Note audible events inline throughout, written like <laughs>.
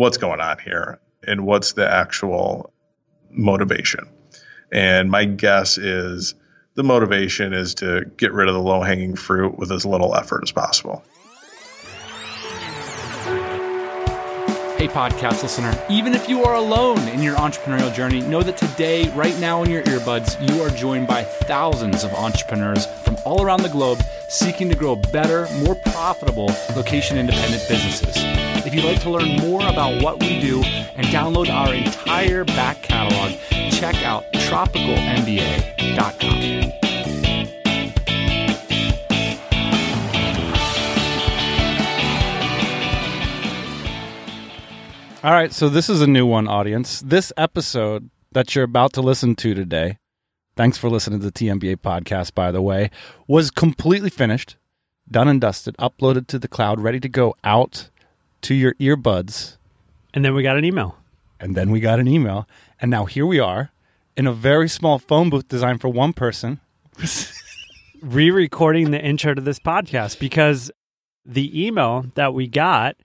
what's going on here and what's the actual motivation. And my guess is the motivation is to get rid of the low hanging fruit with as little effort as possible. Hey, podcast listener, even if you are alone in your entrepreneurial journey, know that today, right now in your earbuds, you are joined by thousands of entrepreneurs from all around the globe seeking to grow better, more profitable location independent businesses. If you'd like to learn more about what we do and download our entire back catalog, check out tropicalmba.com. All right, so this is a new one, audience. This episode that you're about to listen to today, thanks for listening to the TMBA podcast, by the way, was completely finished, done and dusted, uploaded to the cloud, ready to go out to your earbuds. And then we got an email. And then we got an email. And now here we are in a very small phone booth designed for one person. <laughs> Re recording the intro to this podcast because the email that we got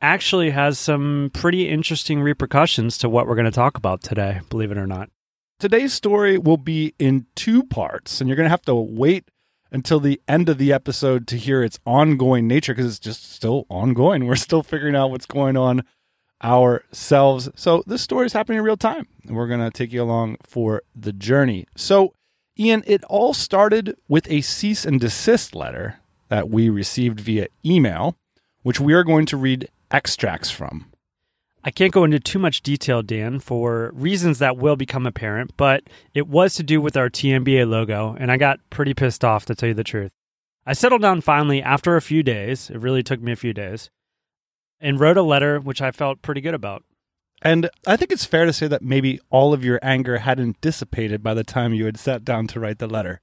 actually has some pretty interesting repercussions to what we're going to talk about today, believe it or not. Today's story will be in two parts, and you're going to have to wait until the end of the episode to hear its ongoing nature because it's just still ongoing. <laughs> We're still figuring out what's going on ourselves. So, this story is happening in real time, and we're going to take you along for the journey. So, Ian, it all started with a cease and desist letter that we received via email, which we are going to read extracts from. I can't go into too much detail, Dan, for reasons that will become apparent, but it was to do with our TMBA logo, and I got pretty pissed off to tell you the truth. I settled down finally after a few days, it really took me a few days, and wrote a letter which I felt pretty good about. And I think it's fair to say that maybe all of your anger hadn't dissipated by the time you had sat down to write the letter.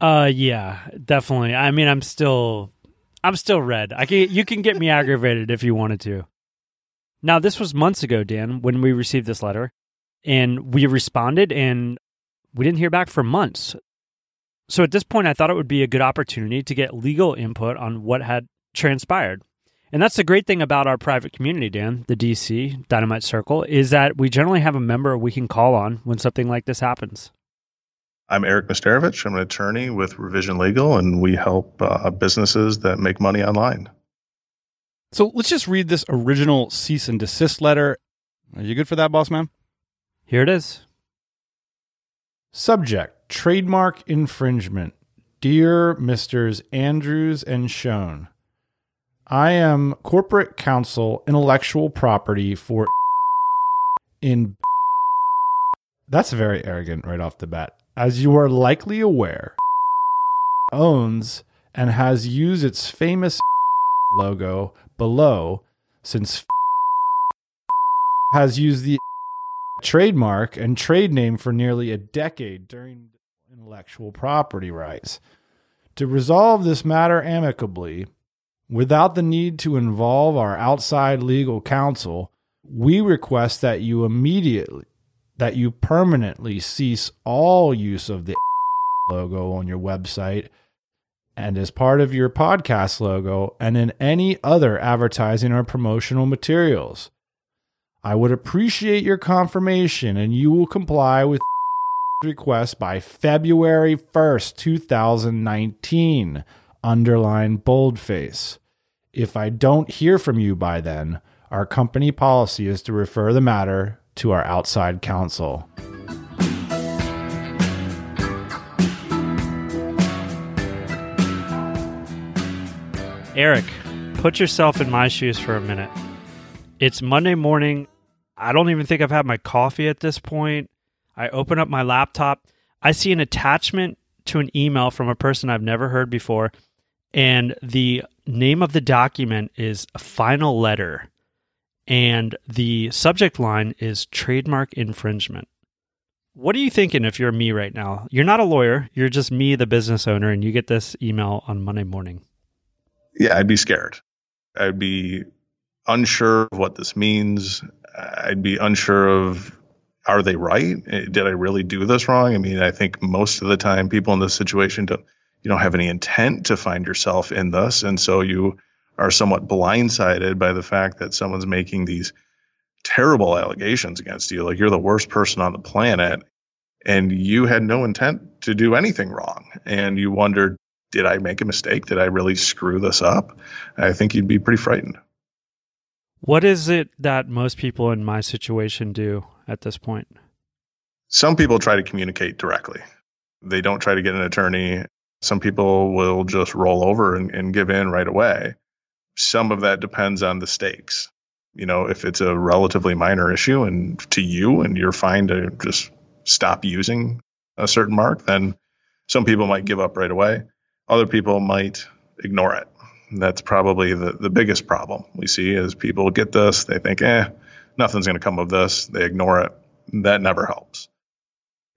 Uh yeah, definitely. I mean, I'm still I'm still red. I can you can get me <laughs> aggravated if you wanted to. Now, this was months ago, Dan, when we received this letter, and we responded and we didn't hear back for months. So at this point, I thought it would be a good opportunity to get legal input on what had transpired. And that's the great thing about our private community, Dan, the DC Dynamite Circle, is that we generally have a member we can call on when something like this happens. I'm Eric Misterovich. I'm an attorney with Revision Legal, and we help uh, businesses that make money online. So let's just read this original cease and desist letter. Are you good for that, boss man? Here it is. Subject Trademark infringement. Dear Misters Andrews and Schoen, I am corporate counsel intellectual property for in. That's very arrogant right off the bat. As you are likely aware, owns and has used its famous logo below since has used the trademark and trade name for nearly a decade during intellectual property rights. To resolve this matter amicably, without the need to involve our outside legal counsel, we request that you immediately that you permanently cease all use of the logo on your website and as part of your podcast logo and in any other advertising or promotional materials. I would appreciate your confirmation and you will comply with <laughs> request by February 1st, 2019. Underline boldface. If I don't hear from you by then, our company policy is to refer the matter to our outside counsel. Eric, put yourself in my shoes for a minute. It's Monday morning. I don't even think I've had my coffee at this point. I open up my laptop. I see an attachment to an email from a person I've never heard before. And the name of the document is a final letter and the subject line is trademark infringement. What are you thinking if you're me right now? You're not a lawyer, you're just me, the business owner, and you get this email on Monday morning. Yeah, I'd be scared. I'd be unsure of what this means. I'd be unsure of are they right? Eh, did I really do this wrong? I mean, I think most of the time people in this situation don't you don't have any intent to find yourself in this, and so you are somewhat blindsided by the fact that someone's making these terrible allegations against you. Like you're the worst person on the planet and you had no intent to do anything wrong. And you wondered, did I make a mistake? Did I really screw this up? I think you'd be pretty frightened. What is it that most people in my situation do at this point? Some people try to communicate directly. They don't try to get an attorney. Some people will just roll over and, and give in right away. Some of that depends on the stakes. You know, if it's a relatively minor issue and to you and you're fine to just stop using a certain mark, then some people might give up right away. Other people might ignore it. That's probably the, the biggest problem we see is people get this, they think, eh, nothing's going to come of this. They ignore it. That never helps.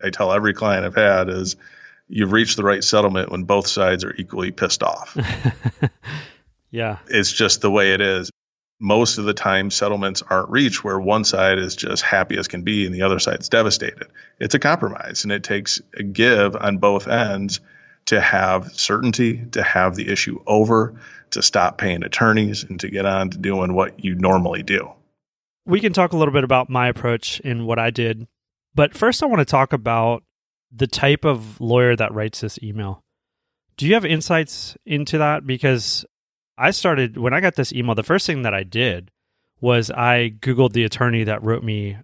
I tell every client I've had is you've reached the right settlement when both sides are equally pissed off. <laughs> yeah. It's just the way it is most of the time settlements aren't reached where one side is just happy as can be and the other side's devastated. It's a compromise and it takes a give on both ends to have certainty, to have the issue over, to stop paying attorneys and to get on to doing what you normally do. We can talk a little bit about my approach and what I did. But first I want to talk about the type of lawyer that writes this email. Do you have insights into that because I started when I got this email, the first thing that I did was I Googled the attorney that wrote me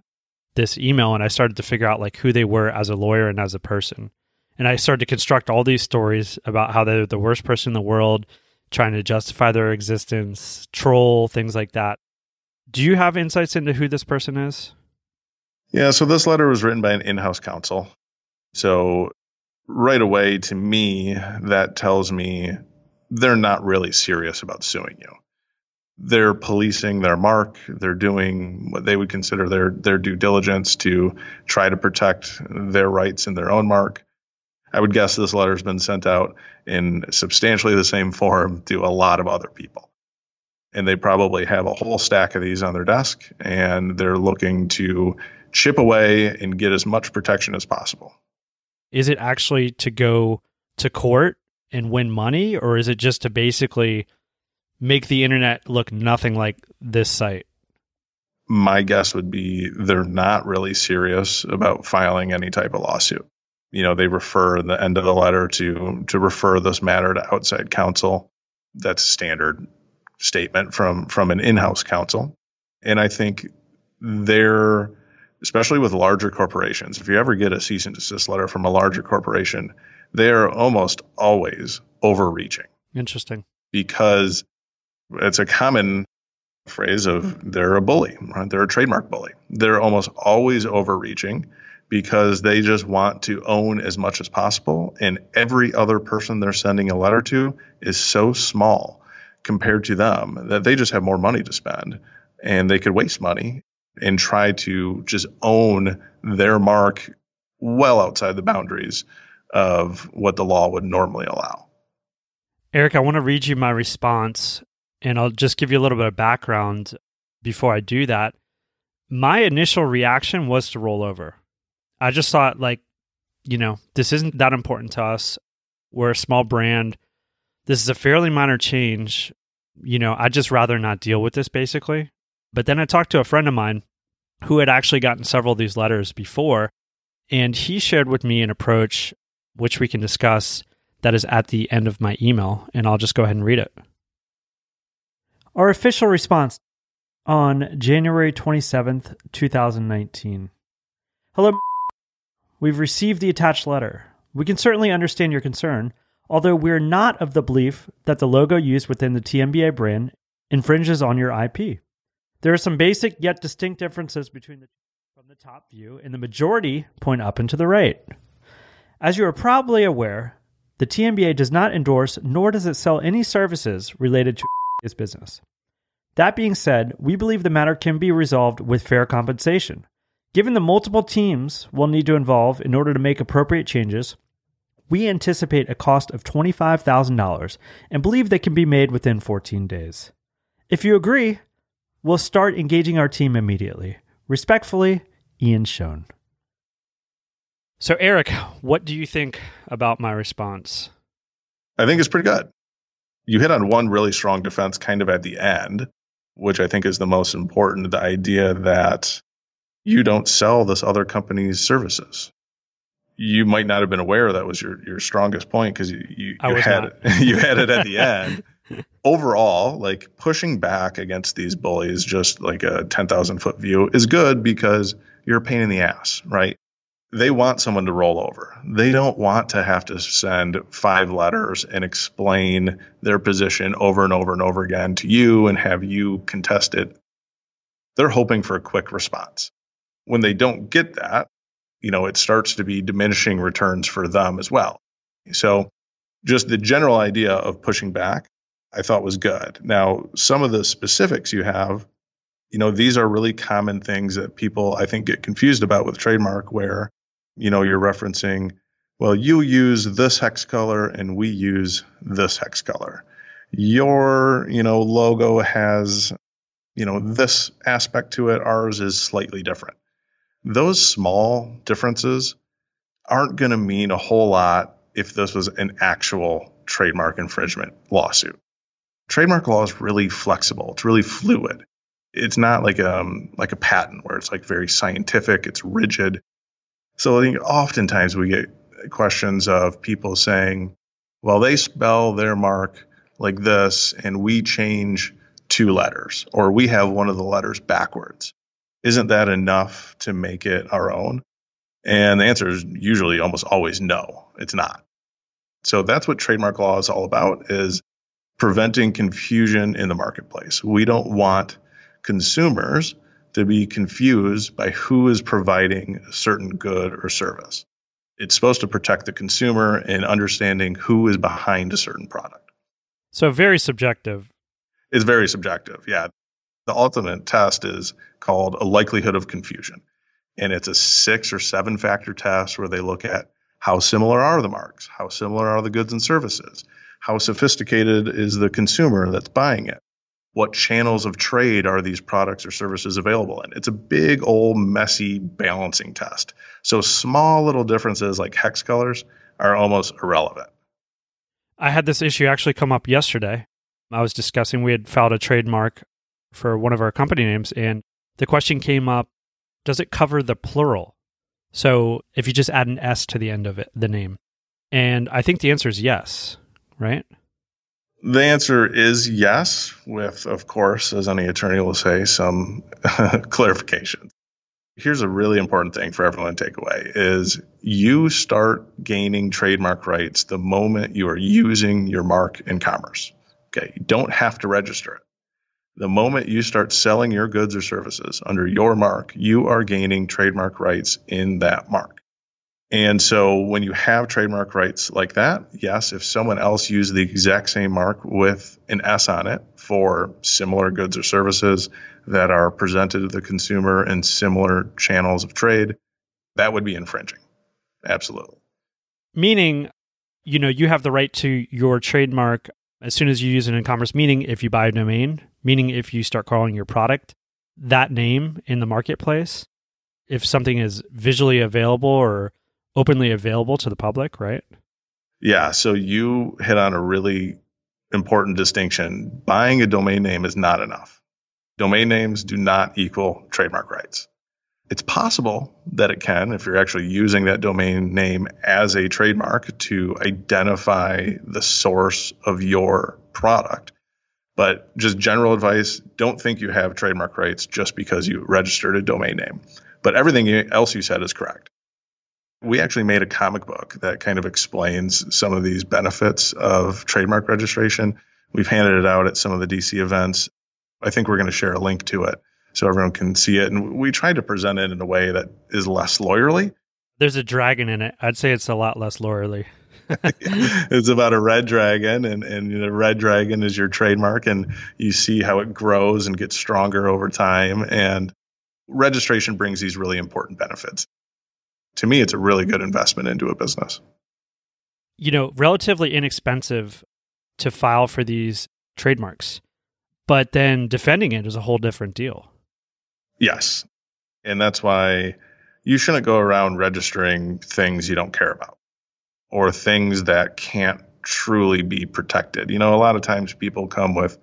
this email and I started to figure out like who they were as a lawyer and as a person. And I started to construct all these stories about how they're the worst person in the world, trying to justify their existence, troll, things like that. Do you have insights into who this person is? Yeah, so this letter was written by an in house counsel. So right away, to me, that tells me they're not really serious about suing you. They're policing their mark. They're doing what they would consider their their due diligence to try to protect their rights in their own mark. I would guess this letter has been sent out in substantially the same form to a lot of other people. And they probably have a whole stack of these on their desk and they're looking to chip away and get as much protection as possible. Is it actually to go to court and win money, or is it just to basically make the internet look nothing like this site? My guess would be they're not really serious about filing any type of lawsuit. You know, they refer in the end of the letter to to refer this matter to outside counsel. That's a standard statement from from an in-house counsel. And I think they're especially with larger corporations. If you ever get a cease and desist letter from a larger corporation, they're almost always overreaching. Interesting. Because it's a common phrase of hmm. they're a bully, right? They're a trademark bully. They're almost always overreaching because they just want to own as much as possible. And every other person they're sending a letter to is so small compared to them that they just have more money to spend and they could waste money and try to just own their mark well outside the boundaries of what the law would normally allow. Eric, I want to read you my response and I'll just give you a little bit of background before I do that. My initial reaction was to roll over. I just thought, like, you know, this isn't that important to us. We're a small brand. This is a fairly minor change. You know, I'd just rather not deal with this basically. But then I talked to a friend of mine who had actually gotten several of these letters before, and he shared with me an approach which we can discuss, that is at the end of my email, and I'll just go ahead and read it. Our official response on January 27th, 2019. Hello, we've received the attached letter. We can certainly understand your concern, although we're not of the belief that the logo used within the TMBA brand infringes on your IP. There are some basic yet distinct differences between the from the top view, and the majority point up and to the right. As you are probably aware, the TMBA does not endorse nor does it sell any services related to its business. That being said, we believe the matter can be resolved with fair compensation. Given the multiple teams we'll need to involve in order to make appropriate changes, we anticipate a cost of $25,000 and believe they can be made within 14 days. If you agree, we'll start engaging our team immediately. Respectfully, Ian Schoen. So, Eric, what do you think about my response? I think it's pretty good. You hit on one really strong defense kind of at the end, which I think is the most important the idea that you don't sell this other company's services. You might not have been aware that was your, your strongest point because you, you, you had it, <laughs> you had it at the <laughs> end. Overall, like pushing back against these bullies, just like a 10,000 foot view is good because you're a pain in the ass, right? They want someone to roll over. They don't want to have to send five letters and explain their position over and over and over again to you and have you contest it. They're hoping for a quick response. When they don't get that, you know, it starts to be diminishing returns for them as well. So just the general idea of pushing back, I thought was good. Now, some of the specifics you have, you know, these are really common things that people I think get confused about with trademark where, you know, you're referencing, well, you use this hex color and we use this hex color. Your, you know, logo has, you know, this aspect to it. Ours is slightly different those small differences aren't going to mean a whole lot if this was an actual trademark infringement lawsuit. Trademark law is really flexible. It's really fluid. It's not like um like a patent where it's like very scientific, it's rigid. So I think oftentimes we get questions of people saying, well, they spell their mark like this and we change two letters or we have one of the letters backwards isn't that enough to make it our own? And the answer is usually almost always no, it's not. So that's what trademark law is all about is preventing confusion in the marketplace. We don't want consumers to be confused by who is providing a certain good or service. It's supposed to protect the consumer in understanding who is behind a certain product. So very subjective. It's very subjective. Yeah. The ultimate test is called a likelihood of confusion. And it's a six or seven factor test where they look at how similar are the marks? How similar are the goods and services? How sophisticated is the consumer that's buying it? What channels of trade are these products or services available in? It's a big, old, messy balancing test. So small little differences like hex colors are almost irrelevant. I had this issue actually come up yesterday. I was discussing, we had filed a trademark for one of our company names, and the question came up does it cover the plural? So if you just add an S to the end of it, the name. And I think the answer is yes, right? The answer is yes, with, of course, as any attorney will say, some <laughs> clarification. Here's a really important thing for everyone to take away is you start gaining trademark rights the moment you are using your mark in commerce. Okay. You don't have to register it. The moment you start selling your goods or services under your mark, you are gaining trademark rights in that mark. And so when you have trademark rights like that, yes, if someone else used the exact same mark with an S on it for similar goods or services that are presented to the consumer in similar channels of trade, that would be infringing. Absolutely. Meaning, you know, you have the right to your trademark as soon as you use it in commerce, meaning if you buy a domain, meaning if you start calling your product that name in the marketplace, if something is visually available or openly available to the public, right? Yeah. So you hit on a really important distinction. Buying a domain name is not enough. Domain names do not equal trademark rights. It's possible that it can if you're actually using that domain name as a trademark to identify the source of your product. But just general advice don't think you have trademark rights just because you registered a domain name. But everything else you said is correct. We actually made a comic book that kind of explains some of these benefits of trademark registration. We've handed it out at some of the DC events. I think we're going to share a link to it so everyone can see it. And we tried to present it in a way that is less lawyerly. There's a dragon in it. I'd say it's a lot less lawyerly. <laughs> it's about a red dragon, and and you know, red dragon is your trademark, and you see how it grows and gets stronger over time. And registration brings these really important benefits. To me, it's a really good investment into a business. You know, relatively inexpensive to file for these trademarks, but then defending it is a whole different deal. Yes. And that's why you shouldn't go around registering things you don't care about or things that can't truly be protected. You know, a lot of times people come with,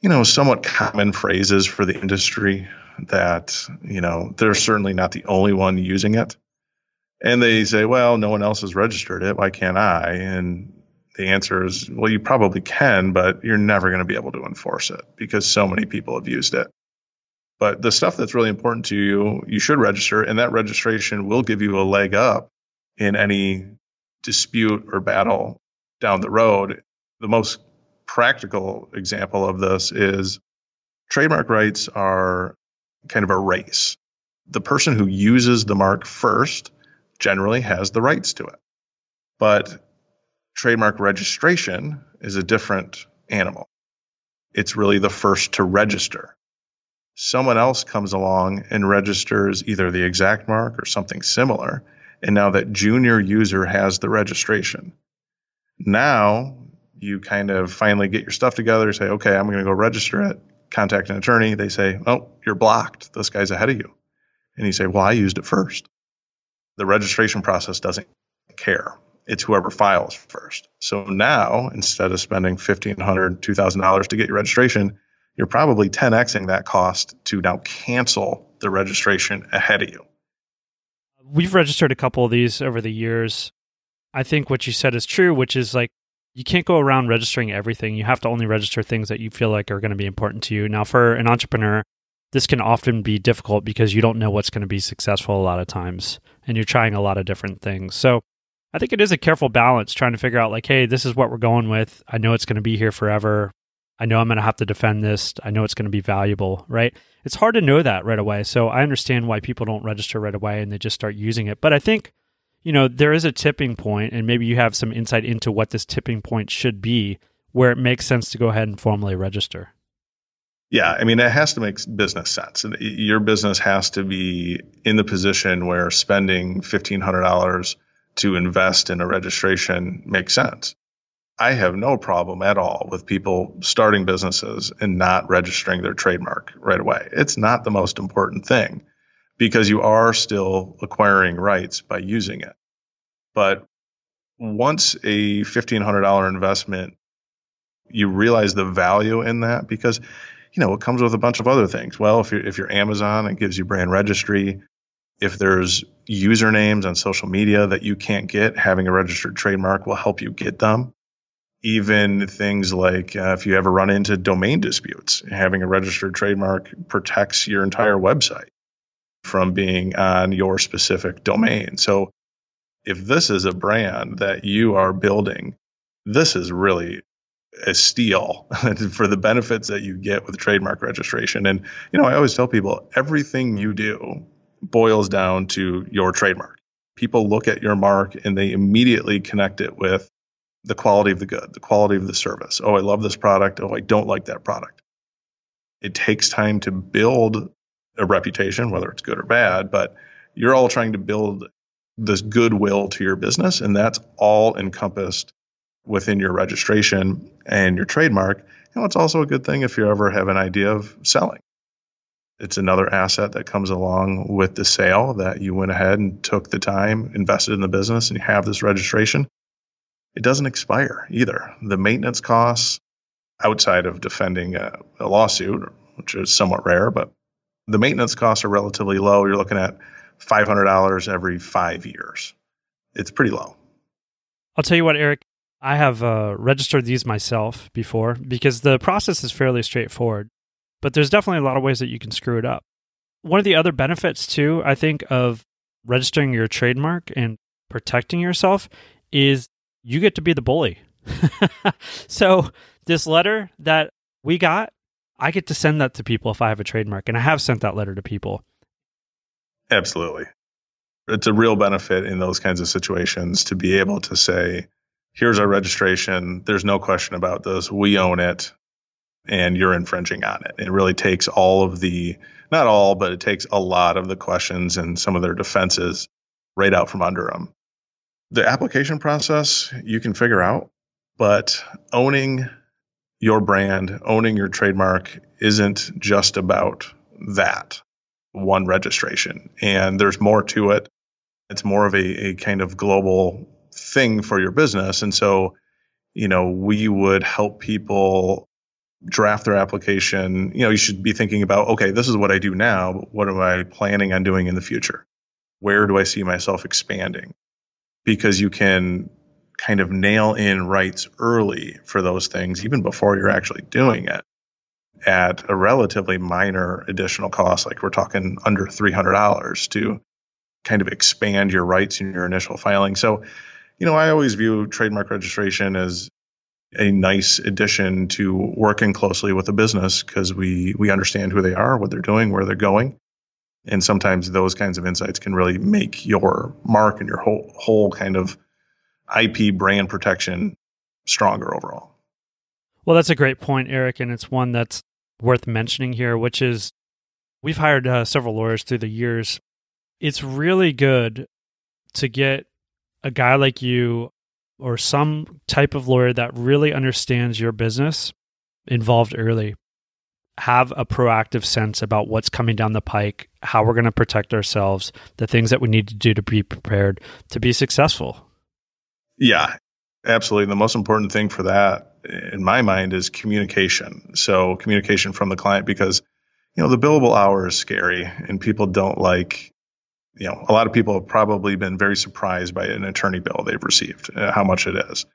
you know, somewhat common phrases for the industry that, you know, they're certainly not the only one using it. And they say, well, no one else has registered it. Why can't I? And the answer is, well, you probably can, but you're never going to be able to enforce it because so many people have used it. But the stuff that's really important to you, you should register, and that registration will give you a leg up in any dispute or battle down the road. The most practical example of this is trademark rights are kind of a race. The person who uses the mark first generally has the rights to it. But trademark registration is a different animal. It's really the first to register. Someone else comes along and registers either the exact mark or something similar. And now that junior user has the registration. Now you kind of finally get your stuff together, say, okay, I'm going to go register it, contact an attorney. They say, oh, you're blocked. This guy's ahead of you. And you say, well, I used it first. The registration process doesn't care. It's whoever files first. So now, instead of spending $1,500, $2,000 to get your registration, you're probably 10xing that cost to now cancel the registration ahead of you. We've registered a couple of these over the years. I think what you said is true, which is like you can't go around registering everything. You have to only register things that you feel like are going to be important to you. Now, for an entrepreneur, this can often be difficult because you don't know what's going to be successful a lot of times and you're trying a lot of different things. So, I think it is a careful balance trying to figure out, like, hey, this is what we're going with. I know it's going to be here forever. I know I'm going to have to defend this. I know it's going to be valuable, right? It's hard to know that right away. So I understand why people don't register right away and they just start using it. But I think you know, there is a tipping point, and maybe you have some insight into what this tipping point should be where it makes sense to go ahead and formally register. Yeah, I mean, it has to make business sense. Your business has to be in the position where spending $1,500 to invest in a registration makes sense. I have no problem at all with people starting businesses and not registering their trademark right away. It's not the most important thing because you are still acquiring rights by using it. But once a $1,500 investment, you realize the value in that because, you know, it comes with a bunch of other things. Well, if you're, if you're Amazon, it gives you brand registry. If there's usernames on social media that you can't get, having a registered trademark will help you get them. Even things like uh, if you ever run into domain disputes, having a registered trademark protects your entire website from being on your specific domain. So if this is a brand that you are building, this is really a steal <laughs> for the benefits that you get with trademark registration. And, you know, I always tell people everything you do boils down to your trademark. People look at your mark and they immediately connect it with the quality of the good, the quality of the service. Oh, I love this product. Oh, I don't like that product. It takes time to build a reputation, whether it's good or bad, but you're all trying to build this goodwill to your business, and that's all encompassed within your registration and your trademark. You know, it's also a good thing if you ever have an idea of selling. It's another asset that comes along with the sale that you went ahead and took the time, invested in the business, and you have this registration. It doesn't expire either. The maintenance costs outside of defending a, a lawsuit, which is somewhat rare, but the maintenance costs are relatively low. You're looking at $500 every five years. It's pretty low. I'll tell you what, Eric, I have uh, registered these myself before because the process is fairly straightforward, but there's definitely a lot of ways that you can screw it up. One of the other benefits, too, I think, of registering your trademark and protecting yourself is you get to be the bully. <laughs> so, this letter that we got I get to send that to people if I have a trademark, and I have sent that letter to people. Absolutely. It's a real benefit in those kinds of situations to be able to say, here's our registration. There's no question about this. We own it and you're infringing on it. It really takes all of the, not all, but it takes a lot of the questions and some of their defenses right out from under them. The application process you can figure out, but owning your brand, owning your trademark isn't just about that one registration. And there's more to it. It's more of a, a kind of global thing for your business. And so, you know, we would help people draft their application, you know, you should be thinking about, okay, this is what I do now, but what am I planning on doing in the future? Where do I see myself expanding? Because you can kind of nail in rights early for those things, even before you're actually doing it at a relatively minor additional cost. Like we're talking under $300 to kind of expand your rights in your initial filing. So, you know, I always view trademark registration as a nice addition to working closely with a business because we we understand who they are, what they're doing, where they're going, and sometimes those kinds of insights can really make your mark and your whole whole kind of IP brand protection stronger overall. Well, that's a great point, Eric, and it's one that's worth mentioning here, which is we've hired uh, several lawyers through the years. It's really good to get a guy like you or some type of lawyer that really understands your business involved early. Have a proactive sense about what's coming down the pike, how we're going to protect ourselves, the things that we need to do to be prepared to be successful. Yeah, absolutely. The most important thing for that, in my mind, is communication. So, communication from the client because, you know, the billable hour is scary and people don't like you know, a lot of people have probably been very surprised by an attorney bill they've received, uh, how much it is.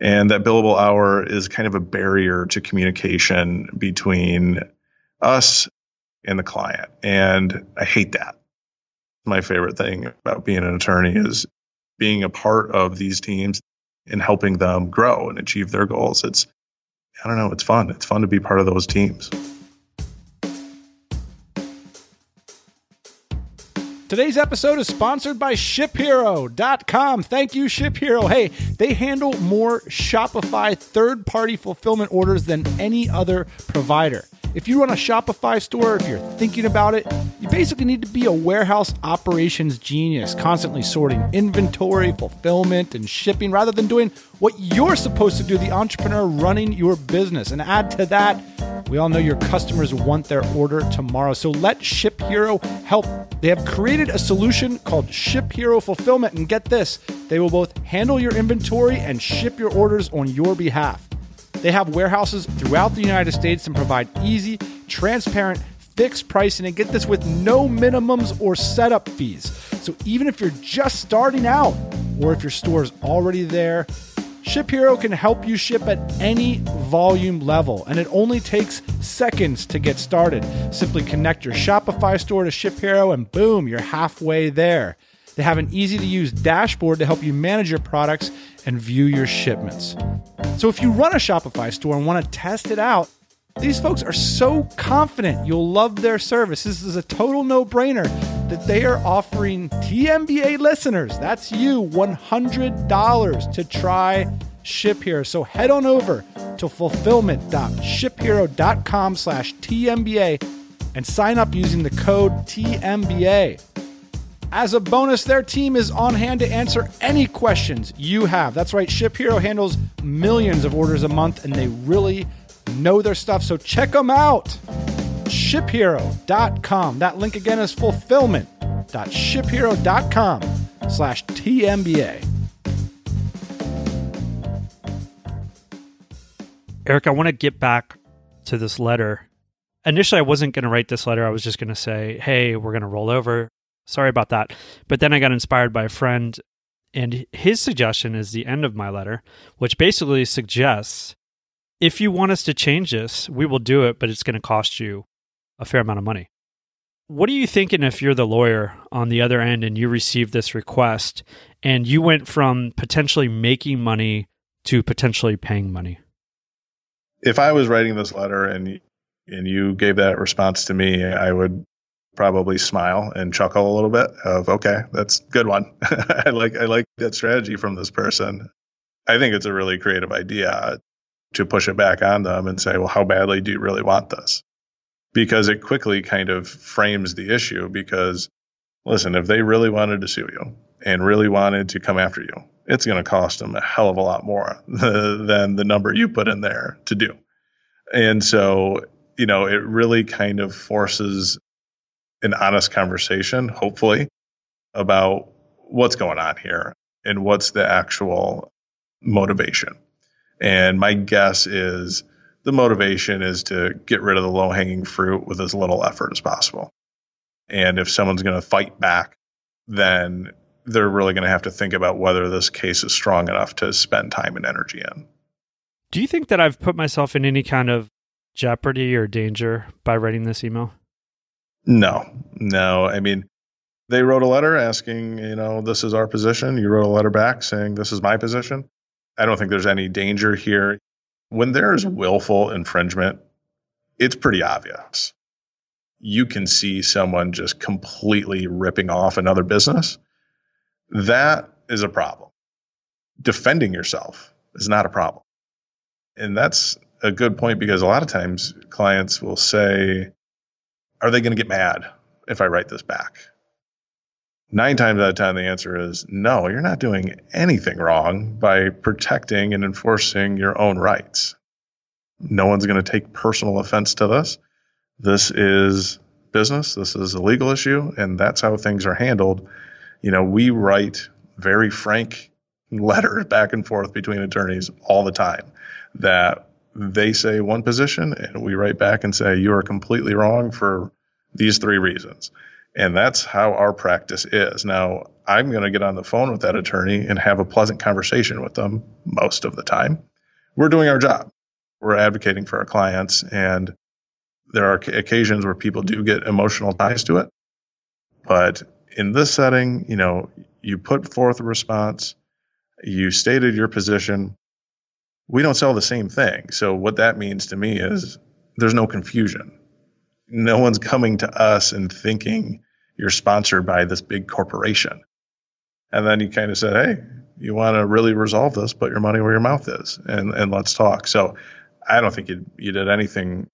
And that billable hour is kind of a barrier to communication between us and the client. And I hate that. My favorite thing about being an attorney is being a part of these teams and helping them grow and achieve their goals. It's, I don't know, it's fun. It's fun to be part of those teams. Today's episode is sponsored by ShipHero.com. Thank you, ShipHero. Hey, they handle more Shopify third party fulfillment orders than any other provider. If you run a Shopify store, if you're thinking about it, you basically need to be a warehouse operations genius, constantly sorting inventory, fulfillment, and shipping rather than doing what you're supposed to do, the entrepreneur running your business. And add to that, we all know your customers want their order tomorrow. So let Ship Hero help. They have created a solution called Ship Hero Fulfillment. And get this, they will both handle your inventory and ship your orders on your behalf. They have warehouses throughout the United States and provide easy, transparent, fixed pricing and get this with no minimums or setup fees. So even if you're just starting out or if your store is already there, Ship Hero can help you ship at any volume level, and it only takes seconds to get started. Simply connect your Shopify store to Ship Hero, and boom, you're halfway there. They have an easy to use dashboard to help you manage your products and view your shipments. So if you run a Shopify store and want to test it out, these folks are so confident you'll love their service. This is a total no brainer that they are offering TMBA listeners, that's you, $100 to try Ship Hero. So head on over to fulfillment.shiphero.com slash TMBA and sign up using the code TMBA. As a bonus, their team is on hand to answer any questions you have. That's right, Ship Hero handles millions of orders a month and they really know their stuff. So check them out. ShipHero.com. That link again is fulfillment.shiphero.com slash TMBA. Eric, I want to get back to this letter. Initially, I wasn't going to write this letter. I was just going to say, hey, we're going to roll over. Sorry about that. But then I got inspired by a friend, and his suggestion is the end of my letter, which basically suggests if you want us to change this, we will do it, but it's going to cost you a fair amount of money. What are you thinking if you're the lawyer on the other end and you receive this request and you went from potentially making money to potentially paying money? If I was writing this letter and and you gave that response to me, I would probably smile and chuckle a little bit of okay that's good one <laughs> i like i like that strategy from this person i think it's a really creative idea to push it back on them and say well how badly do you really want this because it quickly kind of frames the issue because listen if they really wanted to sue you and really wanted to come after you it's going to cost them a hell of a lot more <laughs> than the number you put in there to do and so you know it really kind of forces an honest conversation, hopefully, about what's going on here and what's the actual motivation. And my guess is the motivation is to get rid of the low hanging fruit with as little effort as possible. And if someone's going to fight back, then they're really going to have to think about whether this case is strong enough to spend time and energy in. Do you think that I've put myself in any kind of jeopardy or danger by writing this email? No, no. I mean, they wrote a letter asking, you know, this is our position. You wrote a letter back saying, this is my position. I don't think there's any danger here. When there is mm-hmm. willful infringement, it's pretty obvious. You can see someone just completely ripping off another business. That is a problem. Defending yourself is not a problem. And that's a good point because a lot of times clients will say, Are they going to get mad if I write this back? Nine times out of 10, the answer is no, you're not doing anything wrong by protecting and enforcing your own rights. No one's going to take personal offense to this. This is business, this is a legal issue, and that's how things are handled. You know, we write very frank letters <laughs> back and forth between attorneys all the time that they say one position and we write back and say you are completely wrong for these three reasons and that's how our practice is. Now, I'm going to get on the phone with that attorney and have a pleasant conversation with them most of the time. We're doing our job. We're advocating for our clients, and there are occasions where people do get emotional ties to it. But in this setting, you know, you put forth a response, you stated your position. We don't sell the same thing. So, what that means to me is there's no confusion no one's coming to us and thinking you're sponsored by this big corporation. And then you kind of said, hey, you want to really resolve this, put your money where your mouth is and, and let's talk. So I don't think you, you did anything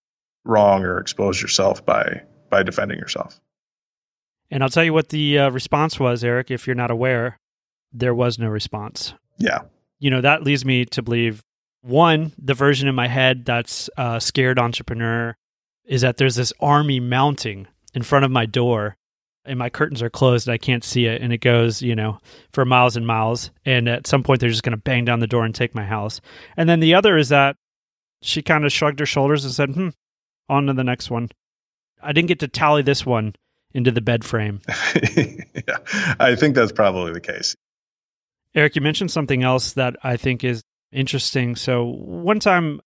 wrong or expose yourself by, by defending yourself. And I'll tell you what the uh, response was, Eric. If you're not aware, there was no response. Yeah. You know, that leads me to believe one, the version in my head that's uh, scared entrepreneur is that there's this army mounting in front of my door and my curtains are closed and I can't see it and it goes, you know, for miles and miles and at some point they're just going to bang down the door and take my house. And then the other is that she kind of shrugged her shoulders and said, "Hmm, on to the next one." I didn't get to tally this one into the bed frame. <laughs> yeah, I think that's probably the case. Eric, you mentioned something else that I think is interesting. So, one time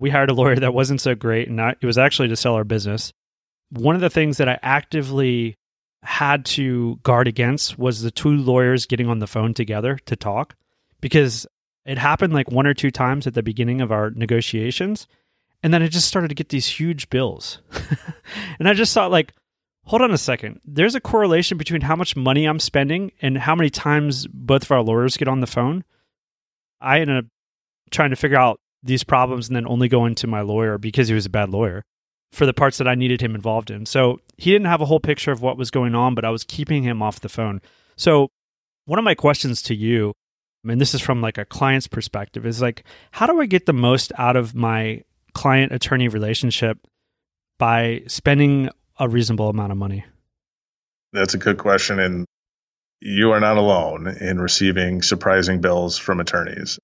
we hired a lawyer that wasn't so great, and it was actually to sell our business. One of the things that I actively had to guard against was the two lawyers getting on the phone together to talk because it happened like one or two times at the beginning of our negotiations. And then I just started to get these huge bills. <laughs> and I just thought, like, hold on a second. There's a correlation between how much money I'm spending and how many times both of our lawyers get on the phone. I ended up trying to figure out these problems and then only going to my lawyer because he was a bad lawyer for the parts that I needed him involved in. So he didn't have a whole picture of what was going on, but I was keeping him off the phone. So one of my questions to you, and this is from like a client's perspective, is like, how do I get the most out of my client attorney relationship by spending a reasonable amount of money? That's a good question. And you are not alone in receiving surprising bills from attorneys.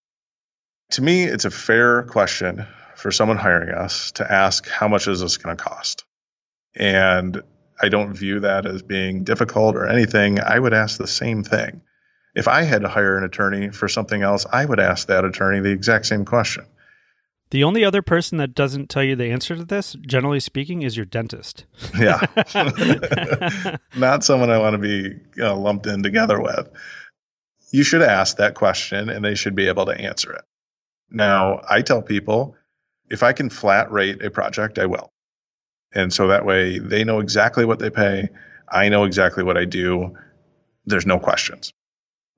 To me, it's a fair question for someone hiring us to ask how much is this going to cost? And I don't view that as being difficult or anything. I would ask the same thing. If I had to hire an attorney for something else, I would ask that attorney the exact same question. The only other person that doesn't tell you the answer to this, generally speaking, is your dentist. yeah. <laughs> <laughs> Not someone I want to be lumped in together with. You should ask that question and they should be able to answer it. Now, I tell people if I can flat rate a project, I will. And so that way they know exactly what they pay. I know exactly what I do. There's no questions.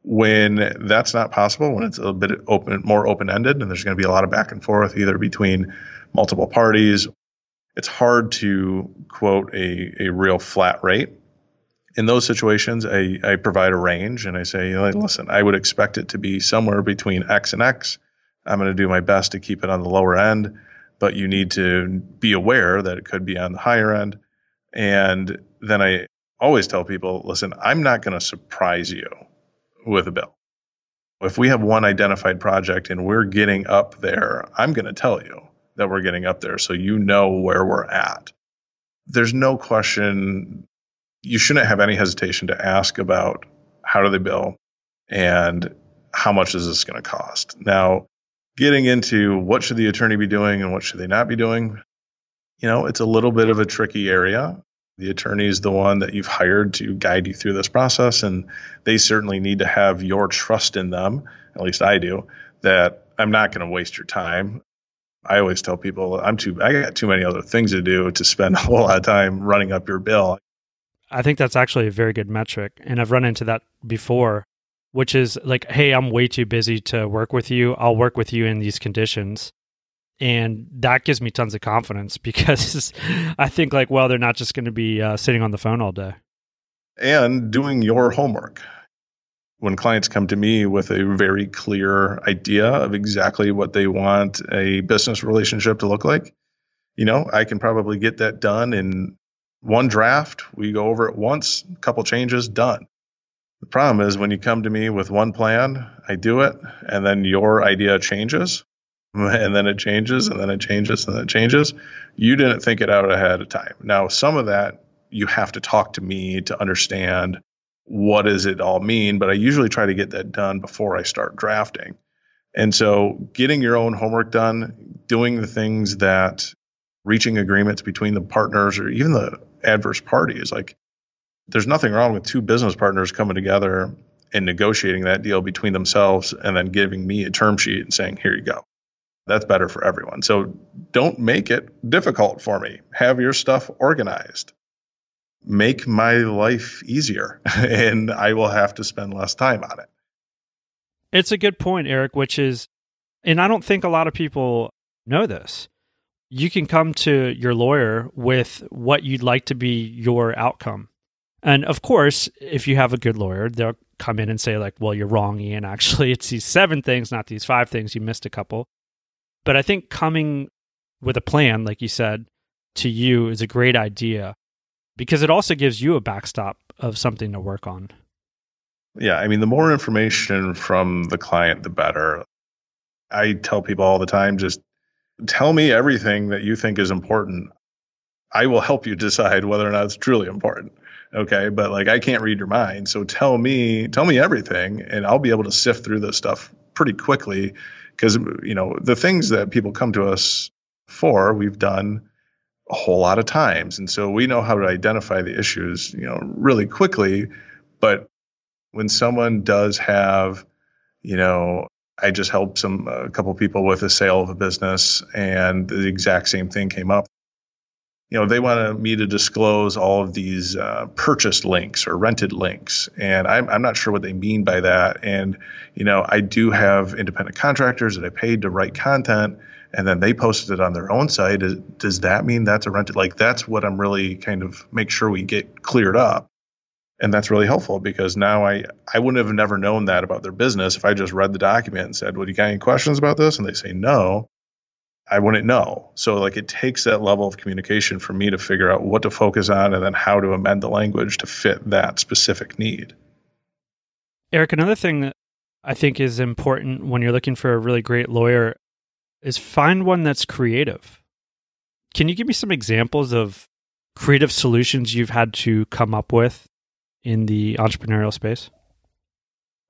When that's not possible, when it's a bit open, more open ended, and there's going to be a lot of back and forth either between multiple parties, it's hard to quote a, a real flat rate. In those situations, I, I provide a range and I say, listen, I would expect it to be somewhere between X and X. I'm going to do my best to keep it on the lower end, but you need to be aware that it could be on the higher end. And then I always tell people, listen, I'm not going to surprise you with a bill. If we have one identified project and we're getting up there, I'm going to tell you. that we're getting up there. So you know where we're at. There's no question you shouldn't have any hesitation to ask about how do they bill and how much is this going to cost. Now, getting into what should the attorney be doing and what should they not be doing, you know, it's a little bit of a tricky area. The attorney is the one that you've hired to guide you through this process, and they certainly need to have your trust in them. At least I do. That I'm not going to waste your time. I always tell people I'm too. I got too many other things to do to spend a whole lot of time running up your bill. I think that's actually a very good metric, and I've run into that before, which is like, hey, I'm way too busy to work with you. I'll work with you in these conditions and that gives me tons of confidence <laughs> because I think like, well, they're not just going to be uh, sitting on the phone all day. And doing your homework. When clients come to me with a very clear idea of exactly what they want a business relationship to look like, you know, I can probably get that done in one draft. We go over it once, a couple changes, done. The problem is when you come to me with one plan, I do it, and then your idea changes <laughs> and then it changes and then it changes and then it changes. You didn't think it out ahead of time. Now, some of that you have to talk to me to understand what does it all mean, but I usually try to get that done before I start drafting. And so getting your own homework done, doing the things that reaching agreements between the partners or even the adverse parties, like there's nothing wrong with two business partners coming together and negotiating that deal between themselves and then giving me a term sheet and saying, here you go that's better for everyone. So don't make it difficult for me. Have your stuff organized. Make my life easier, <laughs> and I will have to spend less time on it. It's a good point, Eric, which is, and I don't think a lot of people know this. You can come to your lawyer with what you'd like to be your outcome. And of course, if you have a good lawyer, they'll come in and say, like, well, you're wrong, Ian. <laughs> Actually, it's these seven things, not these five things. You missed a couple. But I think coming with a plan, like you said, to you is a great idea because it also gives you a backstop of something to work on. Yeah, I mean, the more information from the client, the better. I tell people all the time just tell me everything that you think is important. I will help you decide whether or not it's truly important. Okay. But like, I can't read your mind. So tell me, tell me everything, and I'll be able to sift through this stuff pretty quickly because you know the things that people come to us for we've done a whole lot of times and so we know how to identify the issues you know really quickly but when someone does have you know i just helped some a couple people with a sale of a business and the exact same thing came up you know, they wanted me to disclose all of these uh, purchased links or rented links. And I'm, I'm not sure what they mean by that. And, you know, I do have independent contractors that I paid to write content and then they posted it on their own site. Does that mean that's a rented? Like, that's what I'm really kind of make sure we get cleared up. And that's really helpful because now I, I wouldn't have never known that about their business if I just read the document and said, Well, you got any questions about this? And they say no. I wouldn't know. So like it takes that level of communication for me to figure out what to focus on and then how to amend the language to fit that specific need. Eric, another thing that I think is important when you're looking for a really great lawyer is find one that's creative. Can you give me some examples of creative solutions you've had to come up with in the entrepreneurial space?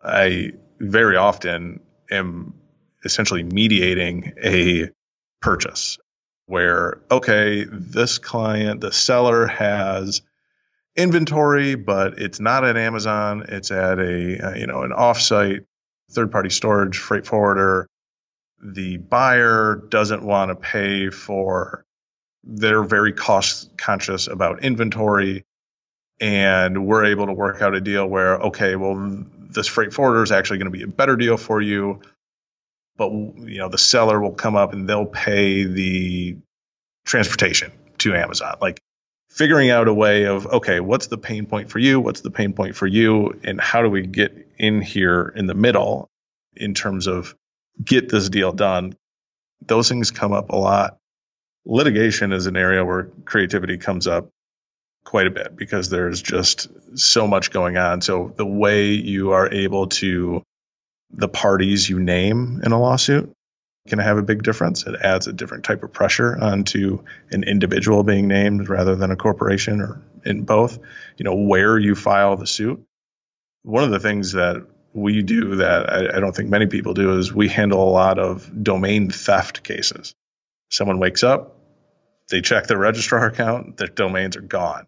I very often am essentially mediating a purchase where, okay, this client, the seller has inventory, but it's not at Amazon. It's at a, uh, you know, an offsite third party storage freight forwarder. The buyer doesn't want to pay for, they're very cost conscious about inventory. And we're able to work out a deal where, okay, well, this freight forwarder is actually going to be a better deal for you but you know the seller will come up and they'll pay the transportation to Amazon. Like figuring out a way of okay, what's the pain point for you? What's the pain point for you? And how do we get in here in the middle in terms of get this deal done? Those things come up a lot. Litigation is an area where creativity comes up quite a bit because there's just so much going on. So the way you are able to the parties you name in a lawsuit can have a big difference. It adds a different type of pressure onto an individual being named rather than a corporation or in both. You know, where you file the suit. One of the things that we do that I, I don't think many people do is we handle a lot of domain theft cases. Someone wakes up, they check their registrar account, their domains are gone.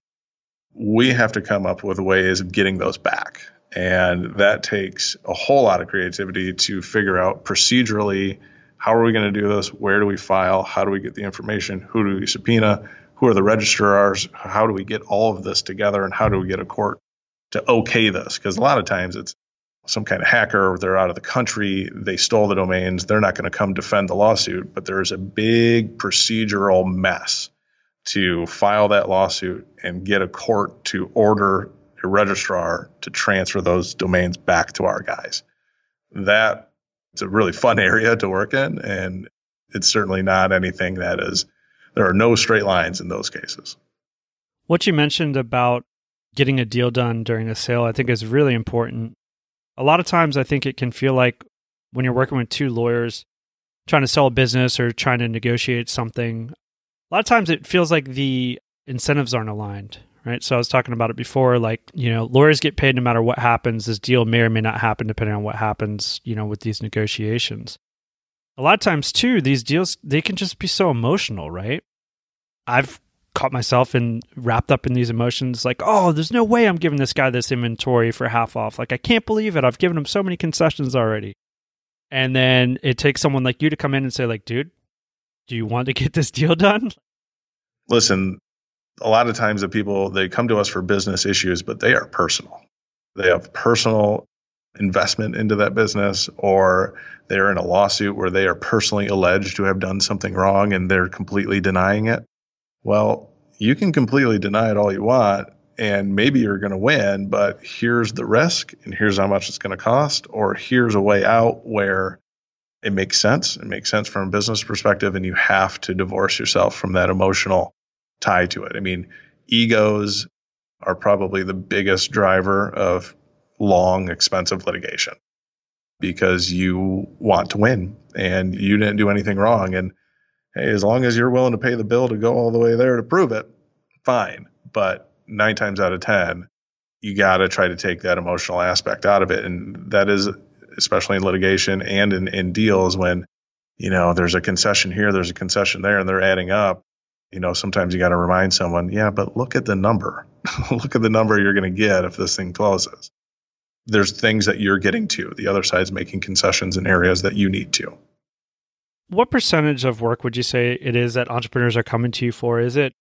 We have to come up with ways of getting those back. And that takes a whole lot of creativity to figure out procedurally how are we going to do this? Where do we file? How do we get the information? Who do we subpoena? Who are the registrars? How do we get all of this together? And how do we get a court to okay this? Because a lot of times it's some kind of hacker, they're out of the country, they stole the domains, they're not going to come defend the lawsuit. But there's a big procedural mess to file that lawsuit and get a court to order a registrar to transfer those domains back to our guys. That it's a really fun <laughs> area to work in, and it's certainly not anything that is. There are no straight lines in those cases. What you mentioned about getting a deal done during a sale, I think is really important. A lot of times, I think it can feel like when you're working with two lawyers trying to sell a business or trying to negotiate something, a lot of times it feels like the incentives aren't aligned right? So I was talking about it before, like, you know, lawyers get paid no matter what happens. This deal may or may not happen depending on what happens, you know, with these negotiations. A lot of times, too, these deals, they can just be so emotional, right? I've caught myself in wrapped up in these emotions like, oh, there's no way I'm giving this guy this inventory for half off. Like, I can't believe it. I've given him so many concessions already. And then it takes someone like you to come in and say, like, dude, do you want to get this deal done? Listen, a lot of times the people they come to us for business issues, but they are personal. They have personal investment into that business or they're in a lawsuit where they are personally alleged to have done something wrong and they're completely denying it. Well, you can completely deny it all you want and maybe you're going to win, but here's the risk and here's how much it's going to cost or here's a way out where it makes sense. It makes sense from a business perspective and you have to divorce yourself from that emotional tie to it. I mean, egos are probably the biggest driver of long, expensive litigation because you want to win and you didn't do anything wrong. And hey, as long as you're willing to pay the bill to go all the way there to prove it, fine. But nine times out of 10, you got to try to take that emotional aspect out of it. And that is, especially in litigation and in, in deals when, you know, there's a concession here, there's a concession there, and they're adding up you know, sometimes you got to remind someone, yeah, but look at the number. <laughs> look at the number you're going to get if this thing closes. There's things that you're getting to. The other side's making concessions in areas that you need to. What percentage of work would you say it is that entrepreneurs are coming to you for? Is it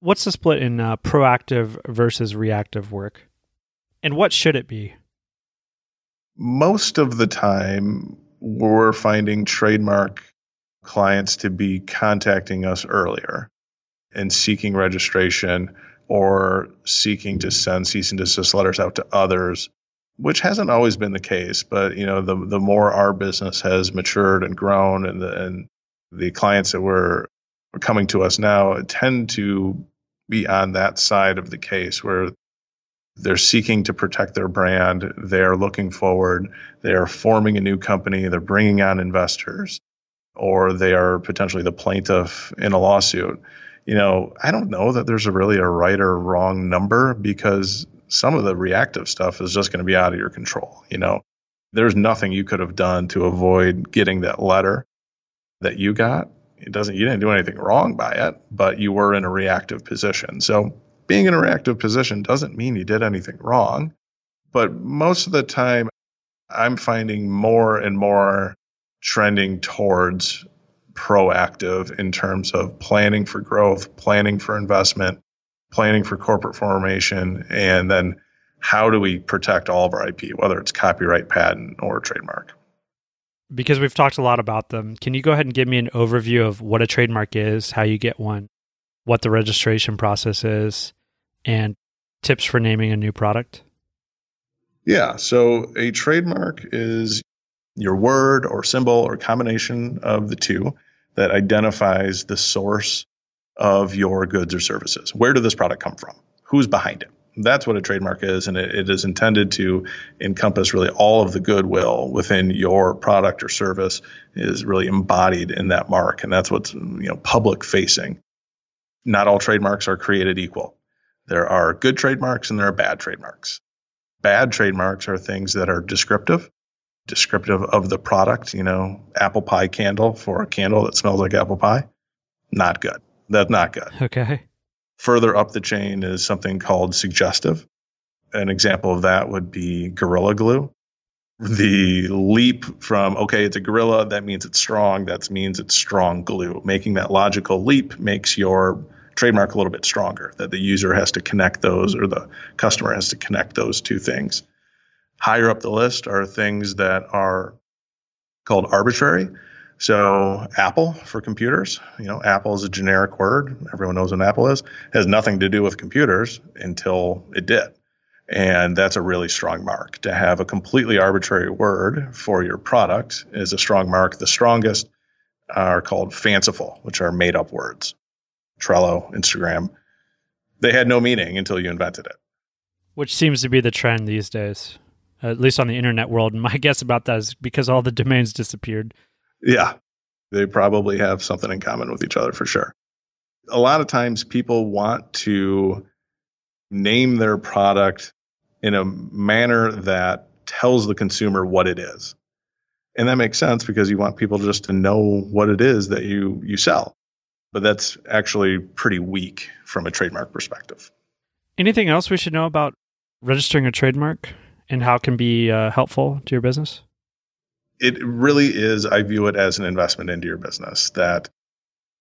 what's the split in uh, proactive versus reactive work? And what should it be? Most of the time, we're finding trademark clients to be contacting us earlier and seeking registration or seeking to send cease and desist letters out to others, which hasn't always been the case. But you know, the the more our business has matured and grown, and the and the clients that were coming to us now tend to be on that side of the case where they're seeking to protect their brand. They are looking forward. They are forming a new company. They're bringing on investors, or they are potentially the plaintiff in a lawsuit you know, I don't know that there's a really a right or wrong number because some of the reactive stuff is just going to be out of your control. You know, there's nothing you could have done to avoid getting that letter that you got. It doesn't, you didn't do anything wrong by it, but you were in a reactive position. So being in a reactive position doesn't mean you did anything wrong. But most of the time, I'm finding more and more trending towards proactive in terms of planning for growth, planning for investment, planning for corporate formation, and then how do we protect all of our IP, whether it's copyright, patent, or trademark? Because we've talked a lot about them, can you go ahead and give me an overview of what a trademark is, how you get one, what the registration process is, and tips for naming a new product? Yeah, so a trademark is your word or symbol or combination of the two that identifies the source of your goods or services. Where did this product come from? Who's behind it? That's what a trademark is, and it, it is intended to encompass really all of the goodwill within your product or service is really embodied in that mark, and that's what's you know public facing. Not all trademarks are created equal. There are good trademarks and there are bad trademarks. Bad trademarks are things that are descriptive, descriptive of the product. You know, apple pie candle for a candle that smells like apple pie, not good. That's not good. Okay. Further up the chain is something called suggestive. An example of that would be Gorilla Glue. The leap from, okay, it's a gorilla, that means it's strong, that means it's strong glue. Making that logical leap makes your trademark a little bit stronger, that the user has to connect those or the customer has to connect those two things. Higher up the list are things that are called arbitrary. So Apple for computers, you know, Apple is a generic word. Everyone knows what Apple is. Has nothing to do with computers until it did. And that's a really strong mark. To have a completely arbitrary word for your product is a strong mark. The strongest are called fanciful, which are made up words. Trello, Instagram. They had no meaning until you invented it. Which seems to be the trend these days, at least on the internet world. And <laughs> my guess about that is because all the domains disappeared. Yeah, they probably have something in common with each other for sure. A lot of times people want to name their product in a manner that tells the consumer what it is. And that makes sense because you want people just to know what it is that you you sell. But that's actually pretty weak from a trademark perspective. Anything else we should know about registering a trademark and how it can be uh, helpful to your business? it really is, I view it as an investment into your business that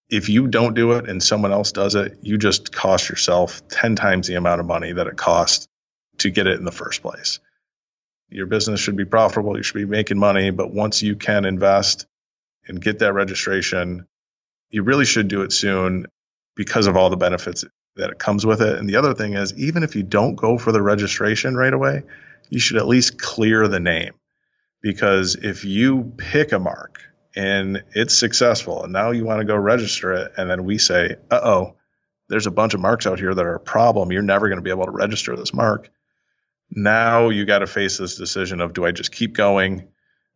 if you don't do it and someone else does it, you just cost yourself 10 times the amount of money that it costs to get it in the first place. Your business should be profitable, you should be making money, but once you can invest and get that registration, you really should do it soon because of all the benefits that it comes with it. And the other thing is, even if you don't go for the registration right away, you should at least clear the name. Because if you pick a mark and it's successful and now you want to go register it and then we say uh-oh there's a bunch of marks out here that are a problem. You're never going to be able to register this mark. Now you got to face this decision of do i just keep going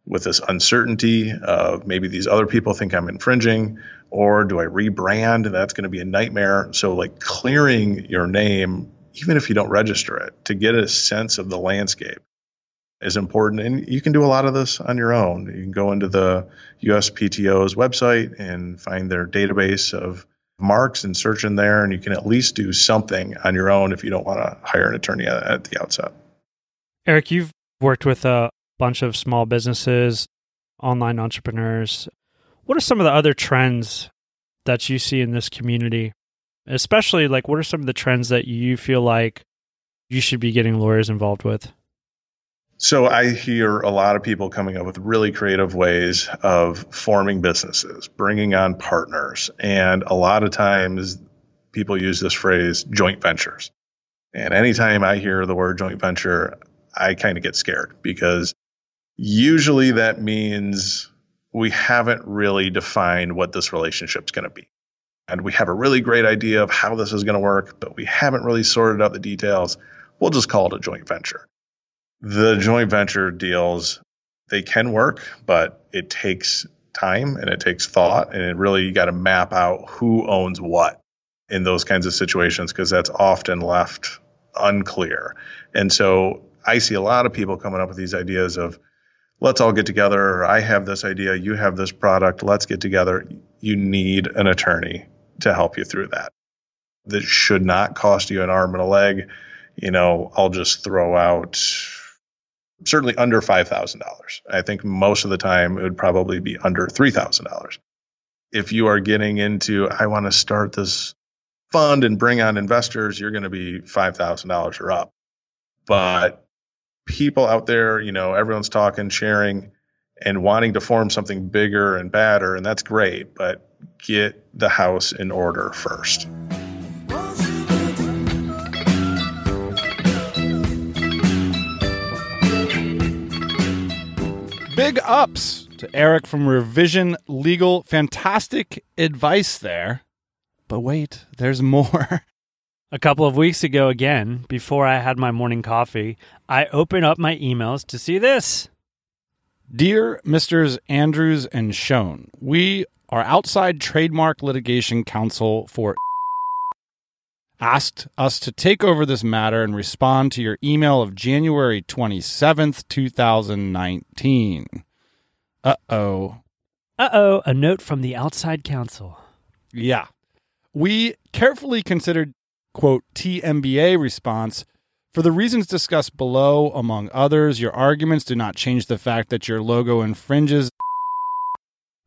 with this uncertainty of maybe these other people think i'm infringing or do i rebrand? That's going to be a nightmare. So like clearing your name even if you don't register it to get a sense of the landscape is important. And you can do a lot of this on your own. You can go into the USPTO's website and find their database of marks and search in there, and you can at least do something on your own if you don't want to hire an attorney at, the outset. Eric, you've worked with a bunch of small businesses, online entrepreneurs. What are some of the other trends that you see in this community? Especially, like, what are some of the trends that you feel like you should be getting lawyers involved with? So I hear a lot of people coming up with really creative ways of forming businesses, bringing on partners, and a lot of times people use this phrase joint ventures. And anytime I hear the word joint venture, I kind of get scared because usually that means we haven't really defined what this relationship's going to be. And we have a really great idea of how this is going to work, but we haven't really sorted out the details. We'll just call it a joint venture the joint venture deals they can work, but it takes time and it takes thought, and it really you got to map out who owns what in those kinds of situations because that's often left unclear. And so I see a lot of people coming up with these ideas of let's all get together. I have this idea, you have this product, let's get together. You need an attorney to help you through that. That should not cost you an arm and a leg. You know, I'll just throw out certainly under $5,000. I think most of the time it would probably be under $3,000. If you are getting into, I want to start this fund and bring on investors, you're going to be $5,000 or up. But people out there, you know, everyone's talking, sharing, and wanting to form something bigger and badder, and that's great, but get the house in order first. Big ups to Eric from Revision Legal. Fantastic advice there. But wait, there's more. <laughs> A couple of weeks ago, again, before I had my morning coffee, I open up my emails to see this. Dear Misters Andrews and Schoen, we are outside trademark litigation counsel for asked us to take over this matter and respond to your email of January 27th, 2019. Uh-oh. Uh-oh, a note from the outside counsel. Yeah. We carefully considered quote TMBA response for the reasons discussed below, among others, your arguments do not change the fact that your logo infringes.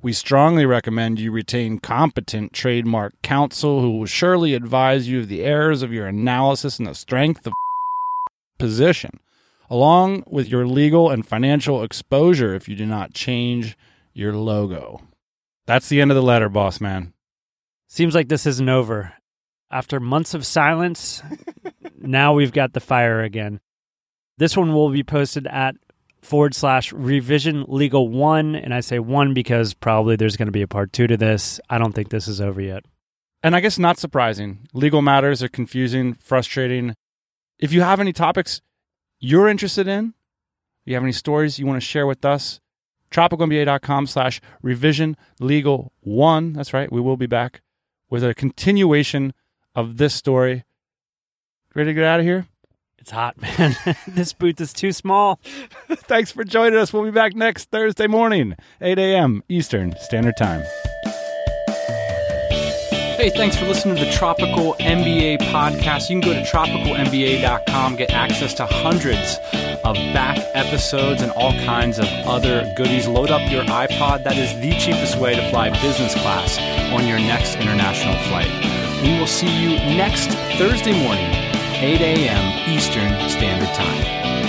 We strongly recommend you retain competent trademark counsel who will surely advise you of the errors of your analysis and the strength of position, along with your legal and financial exposure if you do not change your logo. That's the end of the letter, boss man. Seems like this isn't over. After months of silence, <laughs> now we've got the fire again. This one will be posted at forward slash revision legal one. And I say one because probably there's going to be a part two to this. I don't think this is over yet. And I guess not surprising. Legal matters are confusing, frustrating. If you have any topics you're interested in, you have any stories you want to share with us, tropicalmba.com slash revision legal one. That's right. We will be back with a continuation of this story. Ready to get out of here? It's hot, man. <laughs> this booth is too small. <laughs> Thanks for joining us. We'll be back next Thursday morning, 8 a.m. Eastern Standard Time. Hey, thanks for listening to the Tropical MBA podcast. You can go to tropicalmba.com, get access to hundreds of back episodes and all kinds of other goodies. Load up your iPod. That is the cheapest way to fly business class on your next international flight. We will see you next Thursday morning, 8 a.m. Eastern Standard Time.